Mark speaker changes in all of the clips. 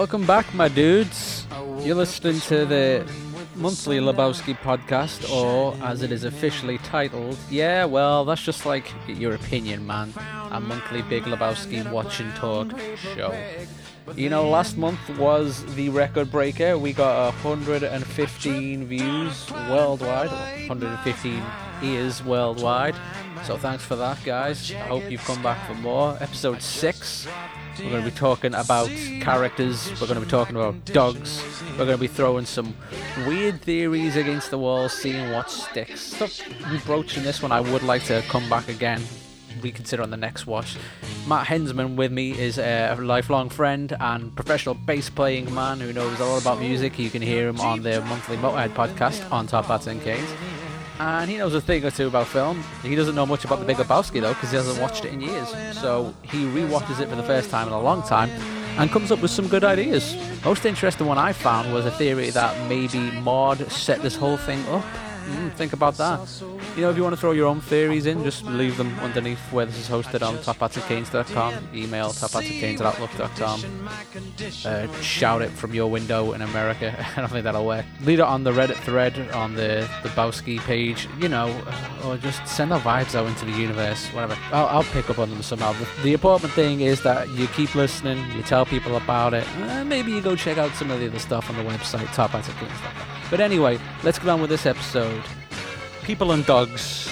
Speaker 1: Welcome back, my dudes. You're listening to the monthly Lebowski podcast, or as it is officially titled, yeah, well, that's just like your opinion, man. A monthly Big Lebowski watch and talk show. You know, last month was the record breaker. We got 115 views worldwide, 115 ears worldwide. So thanks for that, guys. I hope you've come back for more. Episode 6. We're going to be talking about characters. We're going to be talking about dogs. We're going to be throwing some weird theories against the wall, seeing what sticks. Stuff we broached in this one. I would like to come back again, reconsider on the next watch. Matt Hensman with me is a lifelong friend and professional bass playing man who knows all about music. You can hear him on the monthly Motorhead podcast on Top Hats and Canes and he knows a thing or two about film. He doesn't know much about The Big Lebowski though, because he hasn't watched it in years. So he re-watches it for the first time in a long time, and comes up with some good ideas. Most interesting one I found was a theory that maybe Maud set this whole thing up. Mm, think about that. You know, if you want to throw your own theories in, just leave them underneath where this is hosted on tophatsandcanes.com. Email tophatsandcanes at outlook.com. Uh, shout it from your window in America. I don't think that'll work. Leave it on the Reddit thread on the, the Bowski page, you know, or just send our vibes out into the universe, whatever. I'll, I'll pick up on them somehow. The, the, important thing is that you keep listening, you tell people about it, maybe you go check out some of the other stuff on the website, tophatsandcanes.com. But anyway, let's get on with this episode. People and dogs.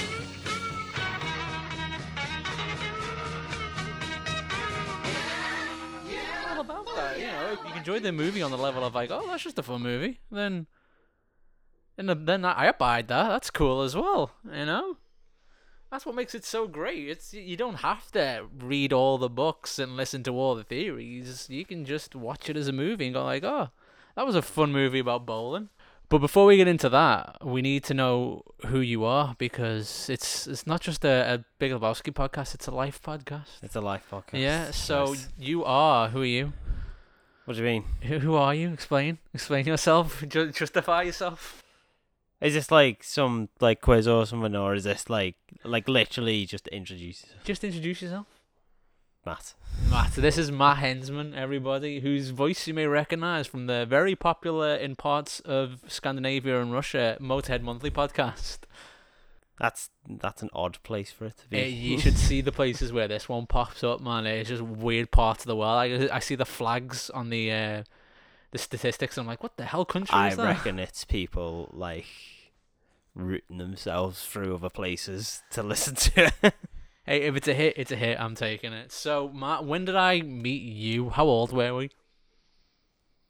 Speaker 1: About that, you know. If you enjoyed the movie on the level of like, oh, that's just a fun movie, then, and then I abide that. That's cool as well, you know. That's what makes it so great. It's you don't have to read all the books and listen to all the theories. You can just watch it as a movie and go like, oh, that was a fun movie about bowling. But before we get into that, we need to know who you are because it's it's not just a, a Big Lebowski podcast; it's a life podcast.
Speaker 2: It's a life podcast.
Speaker 1: Yeah. So
Speaker 2: Nice.
Speaker 1: you are who are you?
Speaker 2: what do you mean?
Speaker 1: Who, who are you? Explain. Explain yourself. Ju- justify yourself.
Speaker 2: Is this like some like quiz or something, or is this like like literally just introduce yourself?
Speaker 1: Just introduce yourself.
Speaker 2: Matt?
Speaker 1: Matt, this is Matt Hensman, everybody, whose voice you may recognize from the very popular in parts of Scandinavia and Russia Motorhead Monthly podcast.
Speaker 2: That's that's an odd place for it to be.
Speaker 1: Uh, you should see the places where this one pops up, man. It's just weird parts of the world. I, I see the flags on the uh, the statistics. And I'm like, what the hell country
Speaker 2: I
Speaker 1: is that?
Speaker 2: reckon it's people like rooting themselves through other places to listen to.
Speaker 1: Hey, if it's a hit, it's a hit. I'm taking it. So, Matt, when did I meet you? How old were we?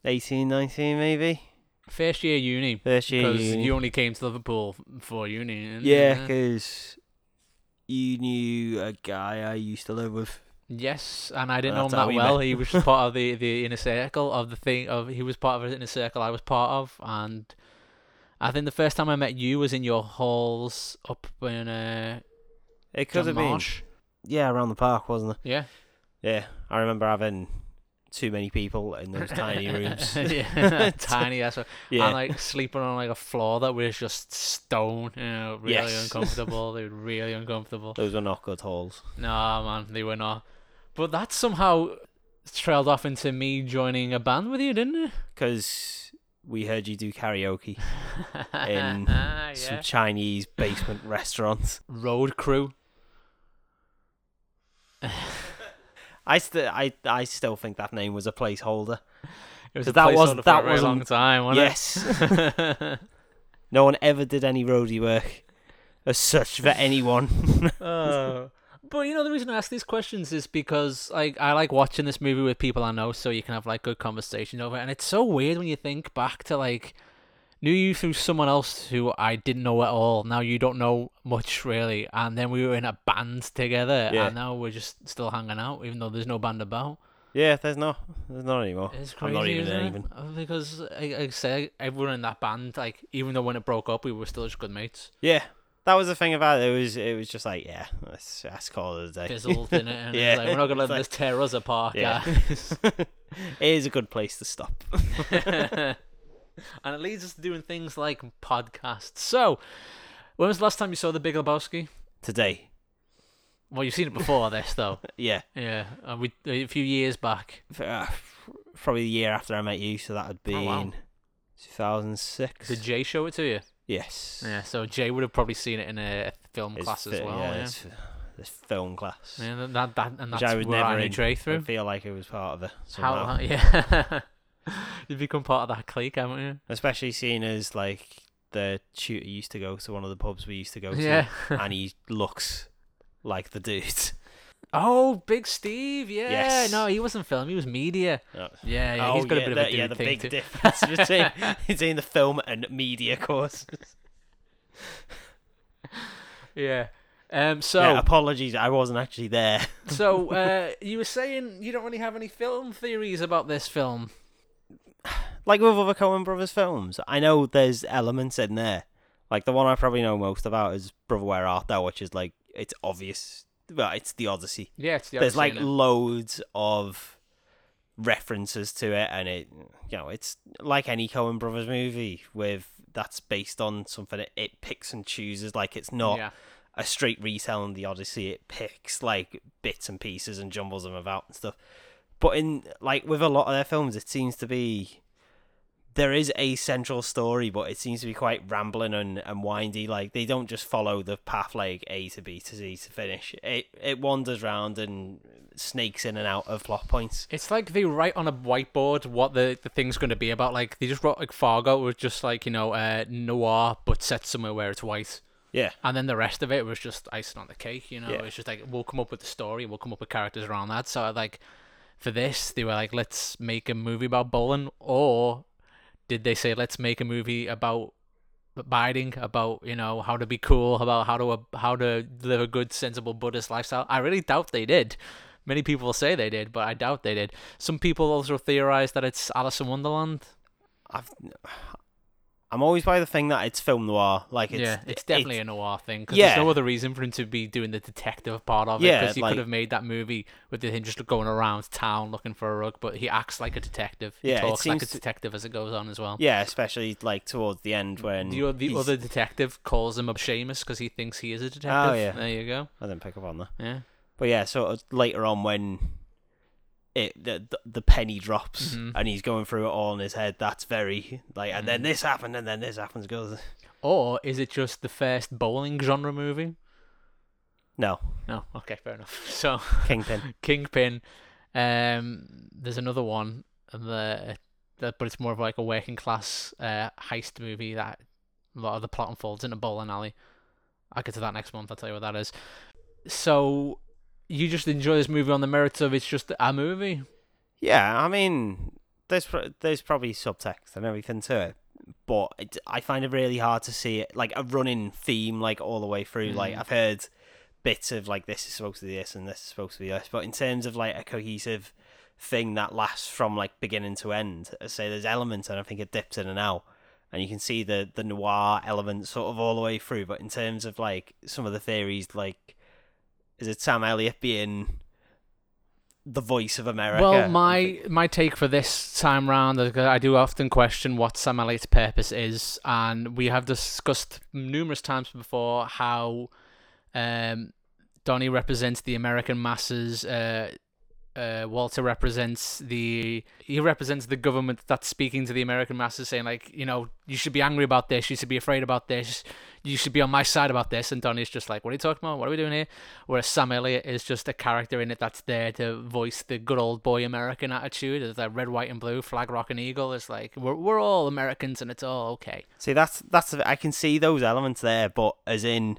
Speaker 2: 18, 19 maybe.
Speaker 1: First year uni.
Speaker 2: First year
Speaker 1: Because
Speaker 2: uni.
Speaker 1: you only came to Liverpool for uni. didn't you?
Speaker 2: Yeah, because you knew a guy I used to live with.
Speaker 1: Yes, and I didn't know him
Speaker 2: how
Speaker 1: that
Speaker 2: we
Speaker 1: well.
Speaker 2: met.
Speaker 1: He was just part of the, the inner circle of the thing of he was part of the inner circle I was part of, and I think the first time I met you was in your halls up in uh,
Speaker 2: It could
Speaker 1: John
Speaker 2: have been
Speaker 1: Marsh.
Speaker 2: yeah around the park, wasn't it?
Speaker 1: Yeah,
Speaker 2: Yeah, I remember having too many people in those tiny rooms.
Speaker 1: yeah, tiny as well.
Speaker 2: Yeah,
Speaker 1: and like sleeping on like a floor that was just stone. You know, really
Speaker 2: Yes.
Speaker 1: uncomfortable. they were really uncomfortable.
Speaker 2: those were not good halls.
Speaker 1: No, man, they were not. But that somehow trailed off into me joining a band with you, didn't it?
Speaker 2: Because we heard you do karaoke in
Speaker 1: yeah.
Speaker 2: some Chinese basement restaurants.
Speaker 1: Road Crew.
Speaker 2: I still, I, I still think that name was a placeholder.
Speaker 1: It was a
Speaker 2: that was- that
Speaker 1: a long time, wasn't it?
Speaker 2: Yes,
Speaker 1: it?
Speaker 2: no one ever did any roadie work as such for anyone.
Speaker 1: Uh, but you know the reason I ask these questions is because like I like watching this movie with people I know, so you can have like good conversation over it. And it's so weird when you think back to like knew you through someone else who I didn't know at all. Now you don't know much really, and then we were in a band together,
Speaker 2: Yeah.
Speaker 1: and now we're just still hanging out, even though there's no band about.
Speaker 2: yeah, there's not, there's not anymore.
Speaker 1: It's crazy, I'm
Speaker 2: not even even.
Speaker 1: Uh, Because like I say, everyone in that band, like even though when it broke up, we were still just good mates.
Speaker 2: Yeah, that was the thing about it. It was, it was just like, yeah, let's, let's call it a day.
Speaker 1: Fizzled in it, and
Speaker 2: Yeah,
Speaker 1: like, we're not gonna let
Speaker 2: like-
Speaker 1: this tear us apart,
Speaker 2: Yeah.
Speaker 1: guys.
Speaker 2: it is a good place to stop.
Speaker 1: and it leads us to doing things like podcasts. So, when was the last time you saw The Big Lebowski?
Speaker 2: Today,
Speaker 1: Well, you've seen it before this, though.
Speaker 2: yeah,
Speaker 1: Yeah, uh, we a few years back.
Speaker 2: uh, probably the year after I met you, so that had
Speaker 1: Oh, wow.
Speaker 2: been 2006.
Speaker 1: Did Jay show it to you?
Speaker 2: yes.
Speaker 1: Yeah, so Jay would have probably seen it in a film
Speaker 2: It's
Speaker 1: class as well.
Speaker 2: Yeah,
Speaker 1: Yeah,
Speaker 2: it's, it's film class.
Speaker 1: yeah that, that, and
Speaker 2: Which I was
Speaker 1: where
Speaker 2: never
Speaker 1: I knew
Speaker 2: in.
Speaker 1: Dre
Speaker 2: I feel like it was part of it. Somehow.
Speaker 1: How? Yeah, you become part of that clique, haven't you?
Speaker 2: Especially seeing as like the shooter used to go to one of the pubs we used to go to,
Speaker 1: Yeah.
Speaker 2: and he looks like the dude.
Speaker 1: oh, Big Steve. Yeah.
Speaker 2: Yes.
Speaker 1: No, he wasn't film. He was media.
Speaker 2: Oh.
Speaker 1: Yeah, yeah.
Speaker 2: oh,
Speaker 1: he's got
Speaker 2: yeah,
Speaker 1: a bit
Speaker 2: the,
Speaker 1: of a dude
Speaker 2: yeah, the
Speaker 1: thing
Speaker 2: big
Speaker 1: too.
Speaker 2: difference between between the film and media course.
Speaker 1: Yeah. Um. So.
Speaker 2: yeah, apologies, I wasn't actually there.
Speaker 1: so uh, you were saying you don't really have any film theories about this film.
Speaker 2: Like with other Coen Brothers films, I know there's elements in there. Like the one I probably know most about is Brother Where Art Thou, which is like it's obvious. Well, it's the Odyssey.
Speaker 1: Yeah, it's the Odyssey,
Speaker 2: there's like loads of references to it, and it you know it's like any Coen Brothers movie with that's based on something. It, it picks and chooses. Like it's not
Speaker 1: Yeah.
Speaker 2: a straight retelling of the Odyssey. It picks like bits and pieces and jumbles them about and stuff. But in like with a lot of their films, it seems to be there is a central story, but it seems to be quite rambling and, and windy. Like they don't just follow the path like A to B to Z to finish. It it wanders around and snakes in and out of plot points.
Speaker 1: It's like they write on a whiteboard what the, the thing's going to be about. Like they just wrote like Fargo was just like you know uh, noir, but set somewhere where it's white.
Speaker 2: Yeah,
Speaker 1: And then the rest of it was just icing on the cake, you know.
Speaker 2: Yeah.
Speaker 1: It's just like we'll come up with the story, we'll come up with characters around that. So like for this, they were like, let's make a movie about bowling, or did they say let's make a movie about abiding, about you know how to be cool, about how to uh, how to live a good, sensible Buddhist lifestyle? I really doubt they did. Many people say they did, but I doubt they did. Some people also theorize that it's Alice in Wonderland.
Speaker 2: I've. I'm always by the thing that it's film noir. Like it's
Speaker 1: yeah, it's definitely a noir thing. Because
Speaker 2: Yeah.
Speaker 1: there's no other reason for him to be doing the detective part of it.
Speaker 2: Yeah,
Speaker 1: Because he
Speaker 2: like-
Speaker 1: could have made that movie with him just going around town looking for a rug, but he acts like a detective. He
Speaker 2: Yeah,
Speaker 1: talks like a detective as it goes on as well.
Speaker 2: yeah, especially like towards the end when
Speaker 1: The, the other detective calls him a Seamus because he thinks he is a detective.
Speaker 2: Oh, yeah.
Speaker 1: There you go.
Speaker 2: I didn't pick up on that.
Speaker 1: Yeah.
Speaker 2: But yeah, so later on when it the the, the penny drops
Speaker 1: Mhm.
Speaker 2: and he's going through it all in his head, that's very like, and then
Speaker 1: Mhm.
Speaker 2: this happened, and then this happens. Goes
Speaker 1: Or is it just the first bowling genre movie?
Speaker 2: no
Speaker 1: No. Okay, fair enough. So.
Speaker 2: Kingpin.
Speaker 1: Kingpin. Um, there's another one, the, that, but it's more of like a working class uh, heist movie that a lot of the plot unfolds in a bowling alley. I'll get to that next month. I'll tell you what that is. So, you just enjoy this movie on the merits of it's just a movie.
Speaker 2: Yeah, I mean, there's there's probably subtext and everything to it, but it, I find it really hard to see it like a running theme like all the way through. Like
Speaker 1: Mm.
Speaker 2: I've heard bits of like this is supposed to be this and this is supposed to be this, but in terms of like a cohesive thing that lasts from like beginning to end, I say there's elements and I think it dips in and out. And you can see the the noir element sort of all the way through, but in terms of like some of the theories, like is it Sam Elliott being the voice of America?
Speaker 1: Well, my my take for this time round, I do often question what Sam Elliott's purpose is, and we have discussed numerous times before how um, Donnie represents the American masses. Uh, uh, Walter represents the he represents the government that's speaking to the American masses, saying like, you know, you should be angry about this, you should be afraid about this, you should be on my side about this. And Donnie's just like, what are you talking about? What are we doing here? Whereas Sam Elliott is just a character in it that's there to voice the good old boy American attitude. It's like red, white, and blue, flag, rock, and eagle. It's like we're we're all Americans and it's all okay.
Speaker 2: See, that's that's I can see those elements there, but as in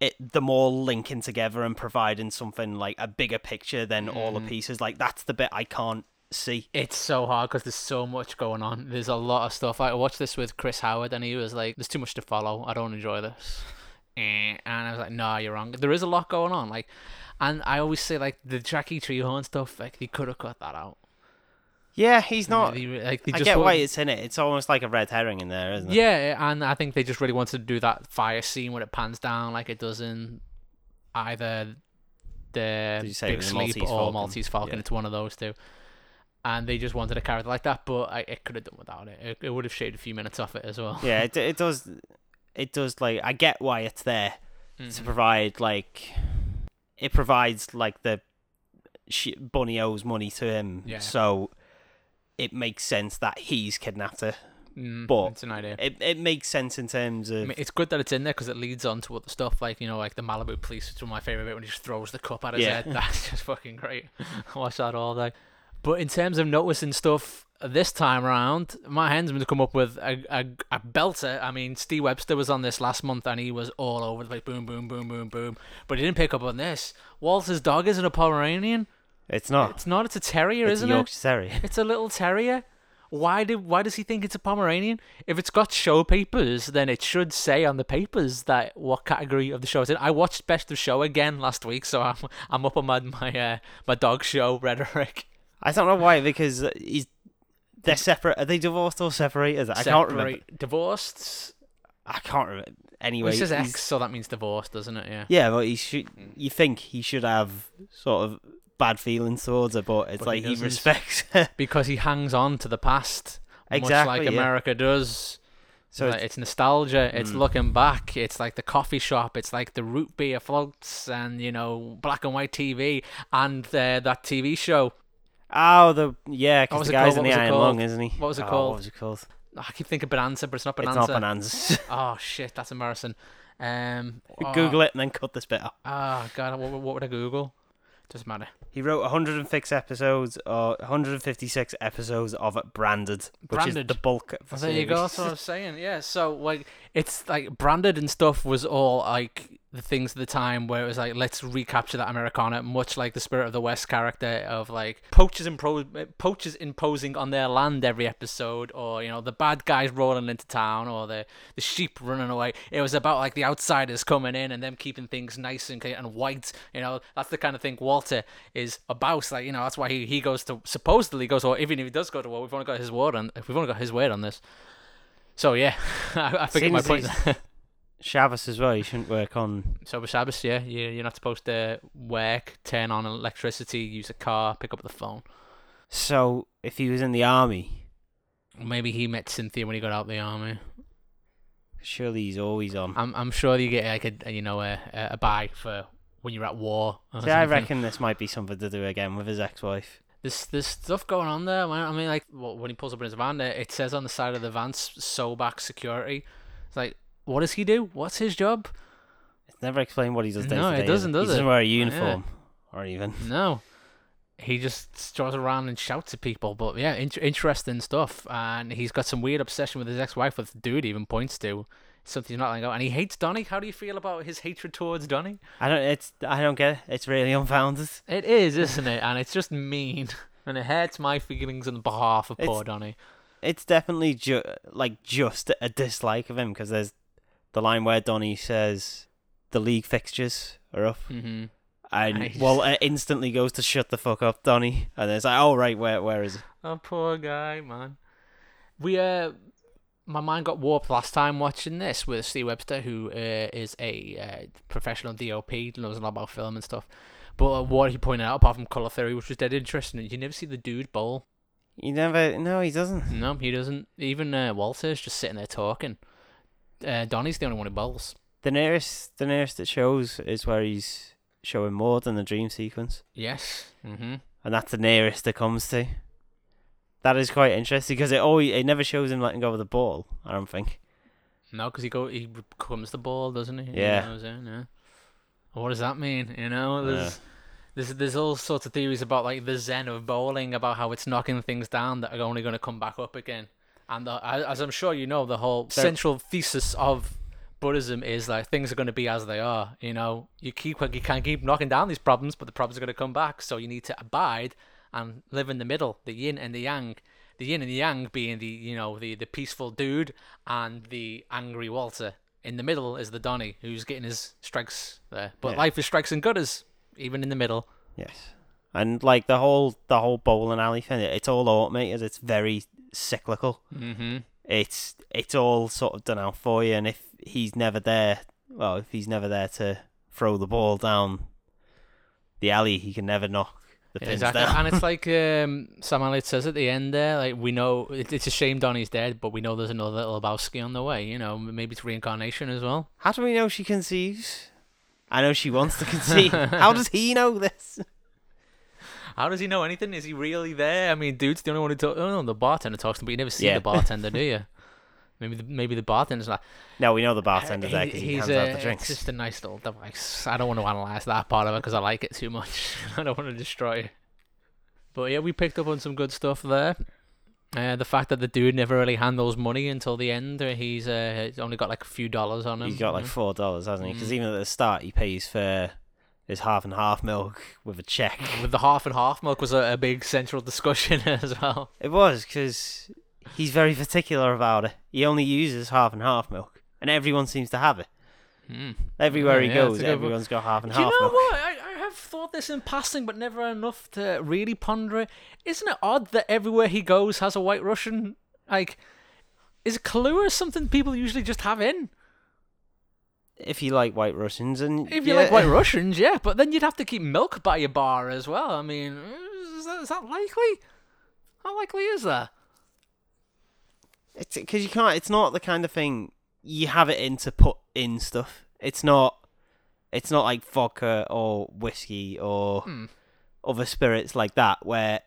Speaker 2: it, them all linking together and providing something like a bigger picture than all the
Speaker 1: Mhm.
Speaker 2: pieces. Like that's the bit I can't see.
Speaker 1: It's so hard because there's so much going on. There's a lot of stuff. I watched this with Chris Howard, and he was like, "There's too much to follow. I don't enjoy this." Eh, And I was like, "No, you're wrong. There is a lot going on." Like, and I always say like the Jackie Treehorn stuff. Like, he could have cut that out.
Speaker 2: Yeah, he's not.
Speaker 1: They like, they
Speaker 2: I get why it's in it. It's almost like a red herring in there, isn't it?
Speaker 1: Yeah, and I think they just really wanted to do that fire scene when it pans down like it does in either the
Speaker 2: Did you say it
Speaker 1: Big Sleep
Speaker 2: Maltese
Speaker 1: or
Speaker 2: Falcon?
Speaker 1: Maltese Falcon.
Speaker 2: Yeah.
Speaker 1: It's one of those two. And they just wanted a character like that, but I, it could have done without it. It, it would have shaved a few minutes off it as well.
Speaker 2: Yeah, it it does. It does like I get why it's there to
Speaker 1: Mhm.
Speaker 2: provide like it provides like the sh- Bunny owes money to him,
Speaker 1: Yeah.
Speaker 2: so it makes sense that he's kidnapped her.
Speaker 1: Mm,
Speaker 2: But-
Speaker 1: it's an idea.
Speaker 2: It it makes sense in terms
Speaker 1: I
Speaker 2: of
Speaker 1: mean, it's good that it's in there because it leads on to other stuff, like you know, like the Malibu Police. It's one of my favorite bit when he just throws the cup at his
Speaker 2: Yeah.
Speaker 1: head. That's just fucking great. I watch that all day. But in terms of noticing stuff this time around, my hands going to come up with a, a a belter. I mean, Steve Webster was on this last month and he was all over the place, boom, boom, boom, boom, boom. But he didn't pick up on this. Walter's dog isn't a Pomeranian.
Speaker 2: it's not.
Speaker 1: It's not. It's a terrier,
Speaker 2: It's
Speaker 1: isn't it?
Speaker 2: Yorkshire Terrier.
Speaker 1: It's a little terrier. Why did why does he think it's a Pomeranian? If it's got show papers, then it should say on the papers that what category of the show it's in. I watched Best of Show again last week, so I'm I'm up on my my uh, my dog show rhetoric.
Speaker 2: I don't know why because he's they're separate. Are they divorced or separated? I can't remember.
Speaker 1: Divorced.
Speaker 2: I can't remember. Anyway,
Speaker 1: Well, it says
Speaker 2: he's-
Speaker 1: X, so that means divorced, doesn't it? Yeah.
Speaker 2: Yeah, but he should.
Speaker 1: Mm.
Speaker 2: You think he should have sort of bad feelings towards her, but it's
Speaker 1: But he
Speaker 2: like he,
Speaker 1: doesn't.
Speaker 2: respects her.
Speaker 1: Because he hangs on to the past, much
Speaker 2: Exactly,
Speaker 1: like
Speaker 2: yeah.
Speaker 1: America does.
Speaker 2: So it's,
Speaker 1: it's nostalgia. It's
Speaker 2: Mm.
Speaker 1: looking back. It's like the coffee shop. It's like the root beer floats and you know black and white TV and uh, that TV show.
Speaker 2: Oh the yeah,
Speaker 1: What
Speaker 2: because
Speaker 1: was
Speaker 2: the
Speaker 1: it
Speaker 2: guy's
Speaker 1: called?
Speaker 2: in the
Speaker 1: was it
Speaker 2: Iron
Speaker 1: called?
Speaker 2: Lung, isn't he?
Speaker 1: What was it
Speaker 2: Oh,
Speaker 1: called?
Speaker 2: What was it called?
Speaker 1: Oh, I keep thinking Bonanza, but it's not Bonanza.
Speaker 2: It's not Bonanza.
Speaker 1: Oh shit, that's embarrassing. Um, oh,
Speaker 2: Google it and then cut this bit out.
Speaker 1: Oh god, what, what would I Google? Doesn't matter.
Speaker 2: He wrote 106 episodes or 156 episodes of branded, which is the bulk. Of the
Speaker 1: Well, there you go.
Speaker 2: series.
Speaker 1: That's what I was saying. Yeah. So like, it's like branded and stuff was all like the things at the time where it was like, let's recapture that Americana, much like the Spirit of the West character of like poachers impro- poachers imposing on their land every episode, or you know the bad guys rolling into town, or the the sheep running away. It was about like the outsiders coming in and them keeping things nice and and white. You know, that's the kind of thing Walter is about. Like you know, that's why he, he goes to supposedly goes war. Even if he does go to war, we've only got his word on. We've only got his word on this. So yeah, I, I figured my point.
Speaker 2: Shabbos as well. You shouldn't work on.
Speaker 1: so with Shabbos, yeah, you you're not supposed to work, turn on electricity, use a car, pick up the phone.
Speaker 2: So if he was in the army,
Speaker 1: Maybe he met Cynthia when he got out of the army.
Speaker 2: surely he's always on.
Speaker 1: I'm I'm sure you get like a you know a a buy for when you're at war.
Speaker 2: See, I reckon this might be something to do again with his ex-wife.
Speaker 1: There's there's stuff going on there. I mean, like when he pulls up in his van, there it says on the side of the van "S- "Sobchak Security." It's like, what does he do? What's his job?
Speaker 2: It's never explained what he does
Speaker 1: No,
Speaker 2: to
Speaker 1: it doesn't,
Speaker 2: He
Speaker 1: does
Speaker 2: doesn't
Speaker 1: it?
Speaker 2: wear a
Speaker 1: Yeah.
Speaker 2: uniform or even.
Speaker 1: No, he just strolls around and shouts at people. But yeah, in- interesting stuff. And he's got some weird obsession with his ex-wife, with the dude even points to something he's not letting go. And he hates Donny. How do you feel about his hatred towards Donny?
Speaker 2: I don't. It's. I don't get it. It's really unfounded.
Speaker 1: It is, isn't it? And it's just mean. And it hurts my feelings on behalf of poor
Speaker 2: It's-
Speaker 1: Donny.
Speaker 2: It's definitely ju- like just a dislike of him because there's the line where Donny says the league fixtures are up,
Speaker 1: hmm
Speaker 2: and
Speaker 1: Nice.
Speaker 2: well, it instantly goes to shut the fuck up, Donny, and it's like, oh right, where where is it?
Speaker 1: Oh, poor guy, man. We uh, my mind got warped last time watching this with Steve Webster, who uh, is a uh, professional DOP, knows a lot about film and stuff. But uh, what he pointed out, apart from color theory, which was dead interesting, you never see the dude bowl.
Speaker 2: You never. No, he doesn't.
Speaker 1: No, he doesn't. Even uh, Walter's just sitting there talking. Uh, Donnie's the only one who bowls.
Speaker 2: The nearest, the nearest it shows is where he's showing more than the dream sequence,
Speaker 1: Yes. Mm-hmm.
Speaker 2: and that's the nearest it comes to. That is quite interesting because it always it never shows him letting go of the ball. I don't think.
Speaker 1: No, because he go he becomes the ball, doesn't he?
Speaker 2: Yeah.
Speaker 1: yeah. What does that mean? You know, there's there's there's all sorts of theories about like the zen of bowling, about how it's knocking things down that are only going to come back up again. And the, as I'm sure you know, the whole central thesis of Buddhism is that things are going to be as they are. You know, you keep you can't keep knocking down these problems, but the problems are going to come back. So you need to abide and live in the middle, the yin and the yang. The yin and the yang being the you know the the peaceful dude and the angry Walter. In the middle is the Donny who's getting his strikes there. But
Speaker 2: Yeah.
Speaker 1: life is strikes and gutters, even in the middle.
Speaker 2: Yes, and like the whole the whole bowling alley thing, it's all automated. It's very cyclical.
Speaker 1: Mm-hmm.
Speaker 2: It's it's all sort of done out for you, and if he's never there, well, if he's never there to throw the ball down the alley, he can never knock the pins
Speaker 1: exactly.
Speaker 2: down.
Speaker 1: and it's like um, Sam Elliott says at the end there, like we know it, it's a shame Donny's dead, but we know there's another little Lebowski on the way. You know, maybe it's reincarnation as well.
Speaker 2: How do we know she conceives? I know she wants to conceive. How does he know this?
Speaker 1: How does he know anything? Is he really there? I mean, dude's the only one who talks. Oh no, the bartender talks to him, but you never see
Speaker 2: Yeah.
Speaker 1: the bartender, do you? Maybe the, maybe the bartender's like
Speaker 2: No, we know the bartender's there because he, hands out
Speaker 1: uh,
Speaker 2: the drinks.
Speaker 1: It's just a nice little device. I don't want to analyze that part of it because I like it too much. I don't want to destroy it. But yeah, we picked up on some good stuff there. Uh, the fact that the dude never really handles money until the end. uh, He's uh, only got like a few dollars on him.
Speaker 2: He's got like four dollars, hasn't he? Because
Speaker 1: Mm.
Speaker 2: even at the start, he pays for his half and half milk with a check.
Speaker 1: with the half and half milk was a, a big central discussion as well.
Speaker 2: It was because he's very particular about it. He only uses half and half milk, and everyone seems to have it.
Speaker 1: Hmm.
Speaker 2: Everywhere
Speaker 1: Yeah,
Speaker 2: he
Speaker 1: yeah,
Speaker 2: goes,
Speaker 1: good
Speaker 2: everyone's got half and half.
Speaker 1: Do you know
Speaker 2: milk.
Speaker 1: what? I, I have thought this in passing, but never enough to really ponder it. Isn't it odd that everywhere he goes has a White Russian? Like, is Kahlua something people usually just have in?
Speaker 2: If you like White Russians, and
Speaker 1: If you
Speaker 2: yeah,
Speaker 1: like White Russians, yeah, but then you'd have to keep milk by your bar as well. I mean, is that, is that likely? How likely is that?
Speaker 2: it's because you can't. It's not the kind of thing you have it in to put in stuff. It's not. It's not like vodka or whiskey or
Speaker 1: Hmm.
Speaker 2: other spirits like that where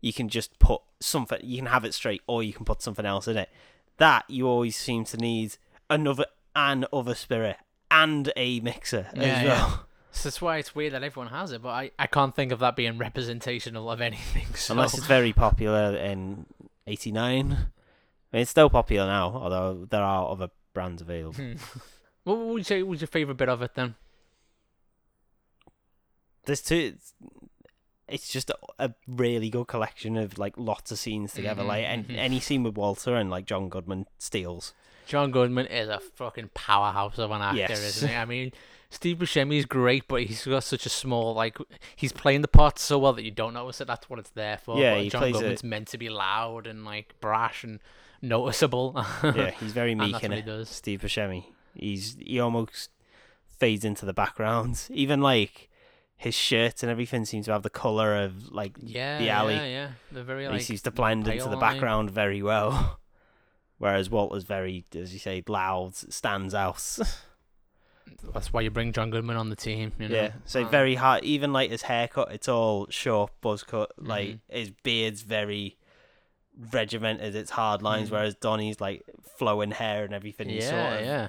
Speaker 2: you can just put something. You can have it straight, or you can put something else in it. That you always seem to need another an other spirit and a mixer
Speaker 1: Yeah,
Speaker 2: as
Speaker 1: yeah.
Speaker 2: well.
Speaker 1: So that's why it's weird that everyone has it, but I, I can't think of that being representational of anything. So.
Speaker 2: Unless it's very popular in '89. I mean, it's still popular now, although there are other brands available.
Speaker 1: Hmm. what would you say was your favourite bit of it then?
Speaker 2: there's two it's, it's just a, a really good collection of like lots of scenes together
Speaker 1: Mhm,
Speaker 2: like and
Speaker 1: mhm.
Speaker 2: any scene with walter and like john goodman steals
Speaker 1: John Goodman is a fucking powerhouse of an actor,
Speaker 2: Yes.
Speaker 1: isn't he? I mean, Steve Buscemi is great, but he's got such a small like he's playing the part so well that you don't notice it. That's what it's there for.
Speaker 2: Yeah,
Speaker 1: but
Speaker 2: he
Speaker 1: John
Speaker 2: plays
Speaker 1: Goodman's
Speaker 2: it-
Speaker 1: meant to be loud and like brash and noticeable.
Speaker 2: yeah he's very meek in
Speaker 1: what he
Speaker 2: it
Speaker 1: does.
Speaker 2: steve buscemi he's he almost fades into the background even like his shirt and everything seems to have the color of like
Speaker 1: Yeah,
Speaker 2: the alley
Speaker 1: yeah, yeah. They're very
Speaker 2: he seems to blend into the background very well whereas walter's very as you say loud stands out
Speaker 1: that's why you bring John Goodman on the team. You know?
Speaker 2: Yeah, so
Speaker 1: Um,
Speaker 2: very hard. Even like his haircut, it's all short, buzz cut. Like
Speaker 1: Mhm.
Speaker 2: his beard's very regimented. It's hard lines,
Speaker 1: Mhm.
Speaker 2: whereas Donnie's like flowing hair and everything.
Speaker 1: Yeah,
Speaker 2: sort of,
Speaker 1: yeah.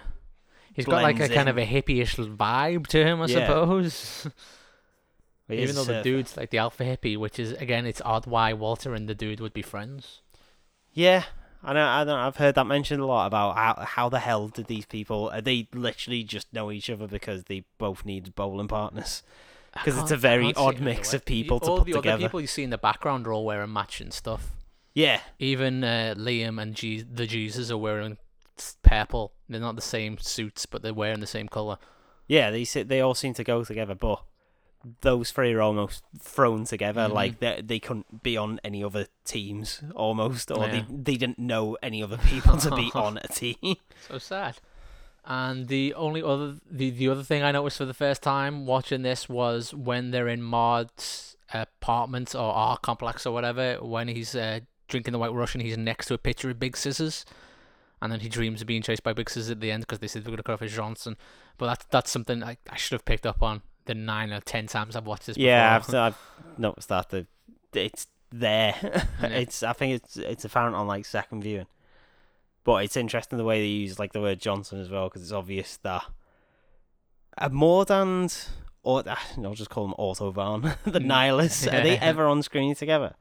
Speaker 1: He's got like a
Speaker 2: blends
Speaker 1: kind of a hippie-ish vibe to him, I
Speaker 2: Yeah.
Speaker 1: suppose.
Speaker 2: is
Speaker 1: Even though the dude's like the alpha hippie, which is again, it's odd why Walter and the dude would be friends.
Speaker 2: Yeah, I know. I know. I've heard that mentioned a lot about how how the hell did these people? Are they literally just know each other because they both need bowling partners? Because it's a very
Speaker 1: I can't see
Speaker 2: odd mix of people
Speaker 1: way.
Speaker 2: to
Speaker 1: all
Speaker 2: put
Speaker 1: the
Speaker 2: together.
Speaker 1: other people you see in the background are all wearing matching stuff.
Speaker 2: Yeah,
Speaker 1: Even uh, Liam and Je- the Jesus are wearing purple. They're not the same suits, but they're wearing the same color.
Speaker 2: yeah. They they all seem to go together, but those three are almost thrown together.
Speaker 1: Mhm.
Speaker 2: Like they they couldn't be on any other teams almost, or
Speaker 1: Yeah.
Speaker 2: they they didn't know any other people to be on a team.
Speaker 1: So sad. And the only other the, the other thing I noticed for the first time watching this was when they're in Maud's apartment or art complex or whatever, when he's uh, drinking the White Russian, he's next to a picture of Big Scissors. And then he dreams of being chased by Big Scissors at the end because they said they're going to cut off his Johnson. But that's that's something I, I should have picked up on the nine or ten times I've watched this
Speaker 2: yeah. I've, I've noticed that the it's there.
Speaker 1: Yeah.
Speaker 2: it's I think it's it's apparent on like second viewing. But it's interesting the way they use like the word Johnson as well because it's obvious that a Mordand or ah, I'll just call them Autobahn, the
Speaker 1: Mm.
Speaker 2: nihilists. Are they ever on screen together?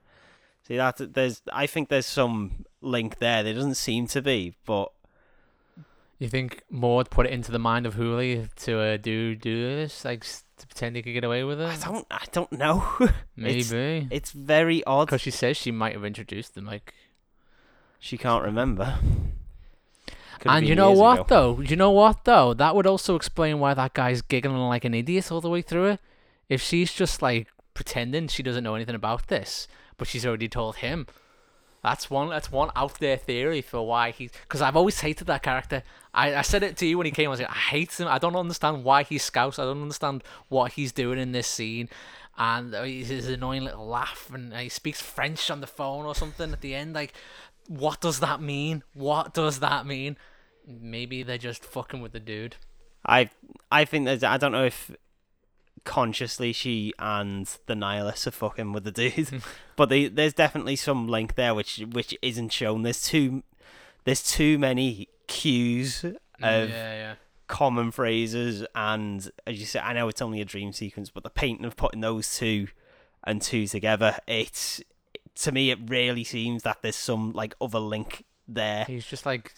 Speaker 2: See that there's I think there's some link there. There doesn't seem to be, but
Speaker 1: You think Maud put it into the mind of Hooli to uh, do do this, like to pretend he could get away with it?
Speaker 2: I don't I don't know.
Speaker 1: Maybe
Speaker 2: it's very odd.
Speaker 1: because she says she might have introduced them. Like,
Speaker 2: She can't remember.
Speaker 1: And you know what
Speaker 2: ago.
Speaker 1: though? You know what though? That would also explain why that guy's giggling like an idiot all the way through it. If she's just like pretending she doesn't know anything about this, but she's already told him. That's one. That's one out there theory for why he. Because I've always hated that character. I, I said it to you when he came. I was like, I hate him. I don't understand why he's scouts. I don't understand what he's doing in this scene. And uh, his annoying little laugh, and uh, he speaks French on the phone or something at the end. Like, what does that mean? What does that mean? Maybe they're just fucking with the dude.
Speaker 2: I I think there's I don't know if consciously she and the nihilists are fucking with the dude. but they, there's definitely some link there which which isn't shown. There's too there's too many cues mm, of
Speaker 1: yeah, yeah.
Speaker 2: common phrases and as you say I know it's only a dream sequence, but the painting of putting those two and two together, it's to me it really seems that there's some like other link there.
Speaker 1: He's just like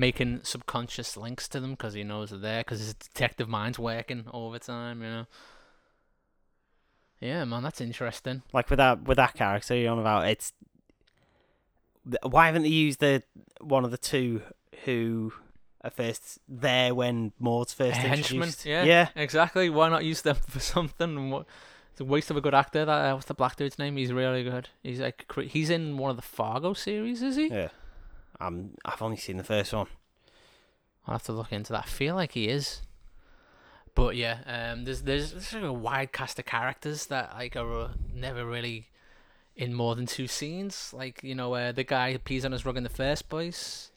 Speaker 1: making subconscious links to them because he knows they're there because his detective mind's working all the time, you know. Yeah, man, that's interesting.
Speaker 2: Like with that with that character you're on about, it's why haven't they used the one of the two who are first there when Maud's first
Speaker 1: Henchman,
Speaker 2: introduced?
Speaker 1: yeah,
Speaker 2: yeah.
Speaker 1: exactly. Why not use them for something? What? It's a waste of a good actor. That uh, what's the black dude's name? He's really good. He's like he's in one of the Fargo series, is he?
Speaker 2: Yeah. Um, I've only seen the first one.
Speaker 1: I'll have to look into that. I feel like he is. But yeah, um, there's there's, there's like a wide cast of characters that like are uh, never really in more than two scenes. Like you know, uh, the guy who pees on his rug in the first place.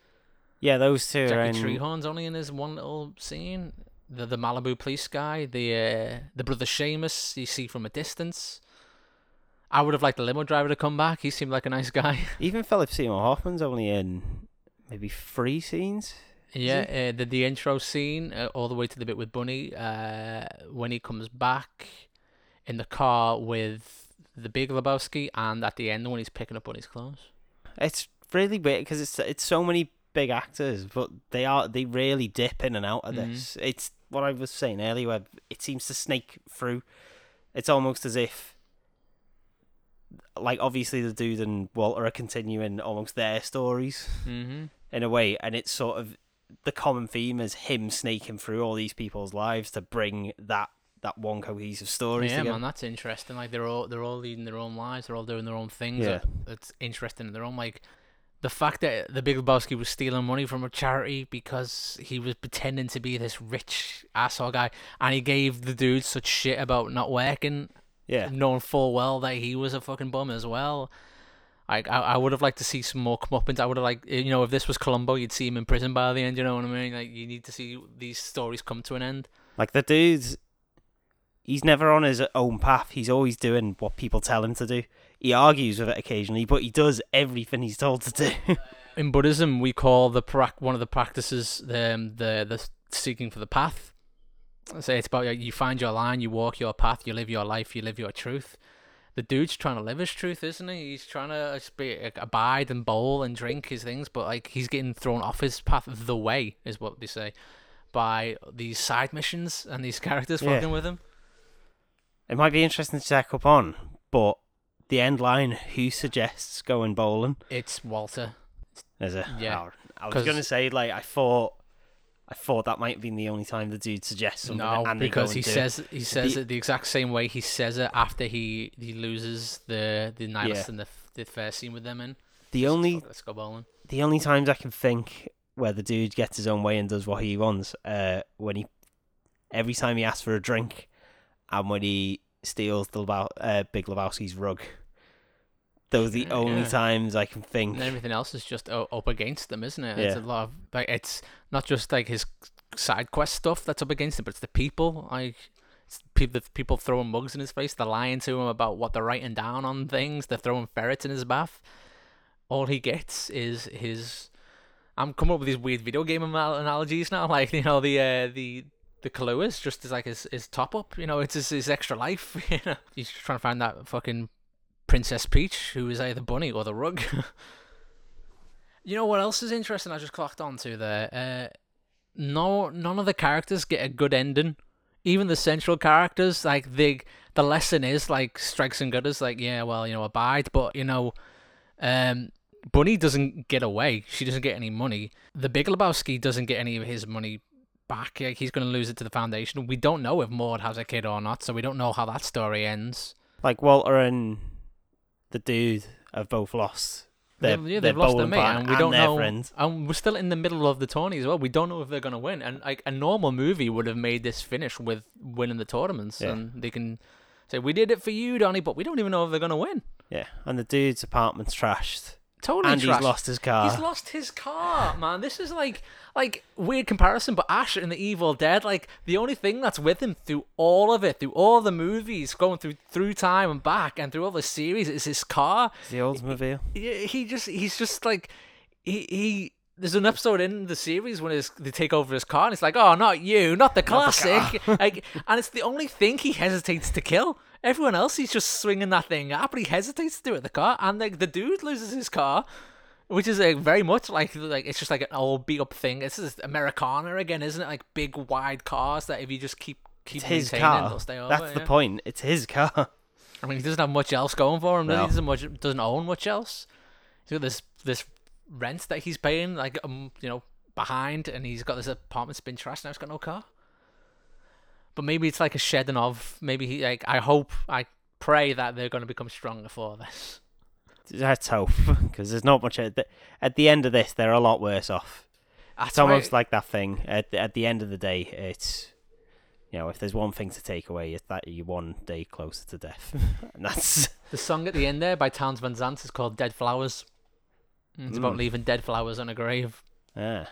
Speaker 2: Yeah, those two
Speaker 1: Jackie
Speaker 2: in.
Speaker 1: Treehorn's only in his one little scene. The the Malibu police guy, the uh, the brother Seamus, you see from a distance. I would have liked the limo driver to come back. He seemed like a nice guy.
Speaker 2: Even Philip Seymour Hoffman's only in maybe three scenes.
Speaker 1: Yeah, uh, the the intro scene uh, all the way to the bit with Bunny uh, when he comes back in the car with the Big Lebowski, and at the end when he's picking up Bunny's clothes.
Speaker 2: It's really weird because it's it's so many big actors, but they are they really dip in and out of
Speaker 1: Mhm.
Speaker 2: this. It's what I was saying earlier. Where it seems to snake through. It's almost as if, like, obviously the dude and Walter are continuing almost their stories
Speaker 1: Mm-hmm.
Speaker 2: in a way, and it's sort of the common theme is him snaking through all these people's lives to bring that that one cohesive story
Speaker 1: Yeah,
Speaker 2: together.
Speaker 1: man, that's interesting. Like they're all they're all leading their own lives. They're all doing their own things.
Speaker 2: Yeah.
Speaker 1: That's interesting in their own. Like the fact that the Big Lebowski was stealing money from a charity because he was pretending to be this rich asshole guy, and he gave the dude such shit about not working
Speaker 2: Yeah,
Speaker 1: knowing full well that he was a fucking bum as well. Like I, I would have liked to see some more comeuppance. I would have liked, you know, if this was Columbo, you'd see him in prison by the end. You know what I mean? Like you need to see these stories come to an end.
Speaker 2: Like the dude's, he's never on his own path. He's always doing what people tell him to do. He argues with it occasionally, but he does everything he's told to do.
Speaker 1: In Buddhism, we call the prac- one of the practices the um, the the seeking for the path. Say it's about like, you find your line, you walk your path, you live your life, you live your truth. The dude's trying to live his truth, isn't he? He's trying to be, like, abide and bowl and drink his things, but like he's getting thrown off his path. The way is what they say by these side missions and these characters
Speaker 2: Yeah.
Speaker 1: fucking with him.
Speaker 2: it might be interesting to check up on, but the end line, who suggests going bowling?
Speaker 1: It's Walter.
Speaker 2: Is it?
Speaker 1: Yeah,
Speaker 2: Oh, I was gonna say like I thought, I thought that might have been the only time the dude suggests something.
Speaker 1: No,
Speaker 2: and
Speaker 1: because he
Speaker 2: do it.
Speaker 1: says he says
Speaker 2: The-
Speaker 1: it the exact same way he says it after he he loses the the nihilist
Speaker 2: Yeah.
Speaker 1: in the the first scene with them in.
Speaker 2: the
Speaker 1: Just,
Speaker 2: only
Speaker 1: let's go bowling.
Speaker 2: the only times I can think where the dude gets his own way and does what he wants, uh, when he every time he asks for a drink, and when he steals the uh, Big Lebowski's rug. Those are the
Speaker 1: Yeah,
Speaker 2: only
Speaker 1: yeah.
Speaker 2: times I can think.
Speaker 1: And everything else is just up against them, isn't it? It's a lot of like it's not just like his side quest stuff that's up against him, but it's the people like. People, people throwing mugs in his face. They're lying to him about what they're writing down on things. They're throwing ferrets in his bath. All he gets is his. I'm coming up with these weird video game analogies now. Like you know the uh, the the is just as like his, his top up. You know, it's his, his extra life. You know, he's just trying to find that fucking Princess Peach, who is either bunny or the rug. you know what else is interesting? I just clocked onto there. Uh, no, none of the characters get a good ending. Even the central characters, like the the lesson is like strikes and gutters. Like yeah, well you know abide, but you know, um, Bunny doesn't get away. She doesn't get any money. The Big Lebowski doesn't get any of his money back. Like, he's going to lose it to the foundation. We don't know if Maud has a kid or not, so we don't know how that story ends.
Speaker 2: Like Walter and the dude have both lost. Their,
Speaker 1: They've- yeah, they've lost their mate, and we don't
Speaker 2: their
Speaker 1: know.
Speaker 2: friends.
Speaker 1: And we're still in the middle of the tourney as well. We don't know if they're going to win. And like a normal movie would have made this finish with winning the tournaments,
Speaker 2: Yeah.
Speaker 1: and they can say, "We did it for you, Donny," but we don't even know if they're going to win.
Speaker 2: Yeah, and the dude's apartment's trashed.
Speaker 1: Totally
Speaker 2: and
Speaker 1: trash.
Speaker 2: he's lost his car.
Speaker 1: He's lost his car, man. This is like like weird comparison, but Ash in the Evil Dead, like the only thing that's with him through all of it, through all the movies, going through through time and back, and through all the series, is his car.
Speaker 2: the Oldsmobile.
Speaker 1: He, he just he's just like he he. There's an episode in the series when his, they take over his car, and it's like, "Oh, not you, not the classic." like, and it's the only thing he hesitates to kill. Everyone else, he's just swinging that thing up, but he hesitates to do it the car. And like the dude loses his car, which is like very much like like it's just like an old beat up thing. This is Americana again, isn't it? Like big wide cars that if you just keep keep
Speaker 2: It's his car.
Speaker 1: they'll stay over.
Speaker 2: That's the
Speaker 1: yeah.
Speaker 2: point. It's his car.
Speaker 1: I mean, he doesn't have much else going for him.
Speaker 2: No.
Speaker 1: He doesn't much doesn't own much else. He's got this this rent that he's paying, like um, you know, behind, and he's got this apartment's been trashed. Now he's got no car. But maybe it's like a shedding of. Maybe he like. I hope. I pray that they're going to become stronger for this.
Speaker 2: Let's hope, because there's not much at the, at the end of this. They're a lot worse off.
Speaker 1: That's
Speaker 2: It's almost like that thing. At the, at the end of the day, it's you know, if there's one thing to take away, it's that you're one day closer to death, and that's
Speaker 1: the song at the end there by Townes Van Zandt is called "Dead Flowers." It's about
Speaker 2: Mm.
Speaker 1: leaving dead flowers on a grave.
Speaker 2: ah,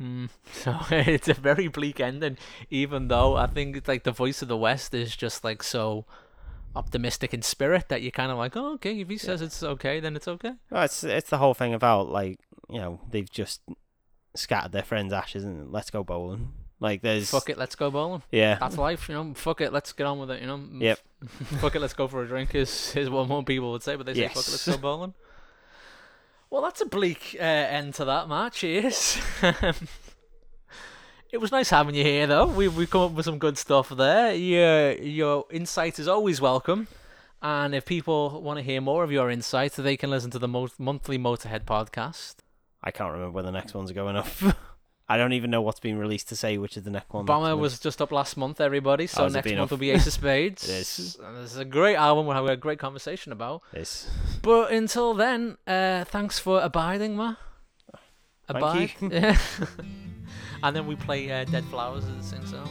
Speaker 1: Mm. So it's a very bleak ending, even though I think it's like the voice of the West is just like so optimistic in spirit that you're kind of like, oh, okay, if he says it's okay, then it's okay.
Speaker 2: well, it's it's the whole thing about like you know they've just scattered their friends' ashes and let's go bowling. Like there's
Speaker 1: Fuck it, let's go bowling.
Speaker 2: yeah,
Speaker 1: That's life, you know. Fuck it, let's get on with it, you know.
Speaker 2: Yep.
Speaker 1: Fuck it, let's go for a drink is is what more people would say, but they say fuck it, let's go bowling. Well, that's a bleak uh, end to that match. Cheers. it was nice having you here, though. We we come up with some good stuff there. Your your insight is always welcome. And if people want to hear more of your insights, they can listen to the mo- monthly Motorhead podcast.
Speaker 2: I can't remember when the next ones going up. I don't even know what's been released to say which is the next one.
Speaker 1: Bomber was just up last month, everybody. So next month
Speaker 2: up?
Speaker 1: will be Ace of Spades.
Speaker 2: It is.
Speaker 1: And This is a great album. We'll have a great conversation about.
Speaker 2: It's
Speaker 1: But until then, uh, thanks for abiding, ma.
Speaker 2: Thank
Speaker 1: Abide.
Speaker 2: you.
Speaker 1: And then we play uh, Dead Flowers as it sings so.